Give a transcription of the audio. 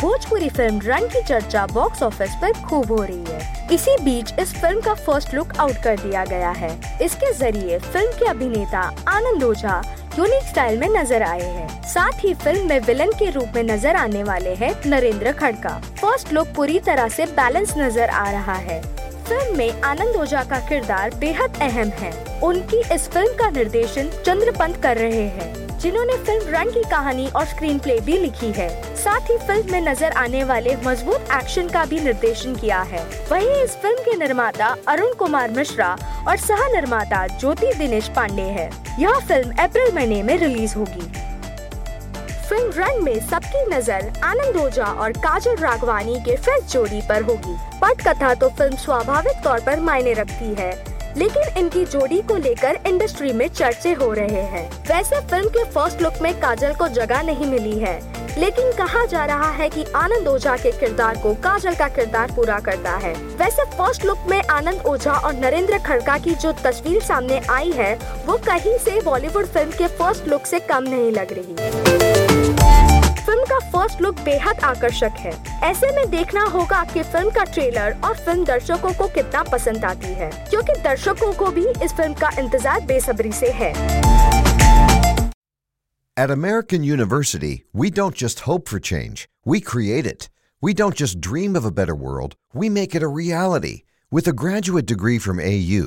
Bhojpuri film run की चर्चा box office पर खूब हो रही है। इसी बीच इस फ़िल्म का फ़र्स्ट लुक आउट कर दिया गया है। इसके ज़रिए फ़िल्म के अभिनेता आनंद ओझा यूनिक स्टाइल में नज़र आए हैं। साथ ही फ़िल्म में विलन के रूप में नज़र आने वाले हैं नरेंद्र खड़का। फ़र्स्ट लुक पूरी तरह से बैलेंस नज़र आ रहा है। फ़िल्म में आनंद ओझा का किरदार बेहद अहम है। उनकी इस फ़िल्म का निर्देशन चंद्रपंत कर रहे हैं, जिन्होंने फ़िल्म रन की कहानी और स्क्रीन प्ले भी लिखी है। साथ ही फ़िल्म में नज़र आने वाले मज़बूत एक्शन का भी निर्देशन किया है। वहीं इस फ़िल्म के निर्माता अरुण कुमार मिश्रा और सह निर्माता ज्योति दिनेश पांडे है। यह फ़िल्म अप्रैल महीने में रिलीज़ होगी। फ़िल्म रन में सबकी नज़र आनंद ओझा और काजल राघवानी के फिर जोड़ी पर होगी। पटकथा तो फ़िल्म स्वाभाविक तौर पर मायने रखती है, लेकिन इनकी जोड़ी को लेकर इंडस्ट्री में चर्चे हो रहे हैं। वैसे फ़िल्म के फ़र्स्ट लुक में काजल को जगह नहीं मिली है, लेकिन कहा जा रहा है कि आनंद ओझा के किरदार को काजल का किरदार पूरा करता है। वैसे फ़र्स्ट लुक में आनंद ओझा और नरेंद्र खड़का की जो तस्वीर सामने आई है, वो कहीं से बॉलीवुड फ़िल्म के फ़र्स्ट लुक से कम नहीं लग रही। फ़िल्म का फ़र्स्ट लुक बेहद आकर्षक है ऐसे में देखना होगा कि फ़िल्म का ट्रेलर और फ़िल्म दर्शकों को कितना पसंद आती है क्योंकि दर्शकों को भी इस फ़िल्म का इंतज़ार बेसब्री से है At American University, we don't just hope for change, we create it. We don't just dream of a better world, we make it a reality. With a graduate degree from AU,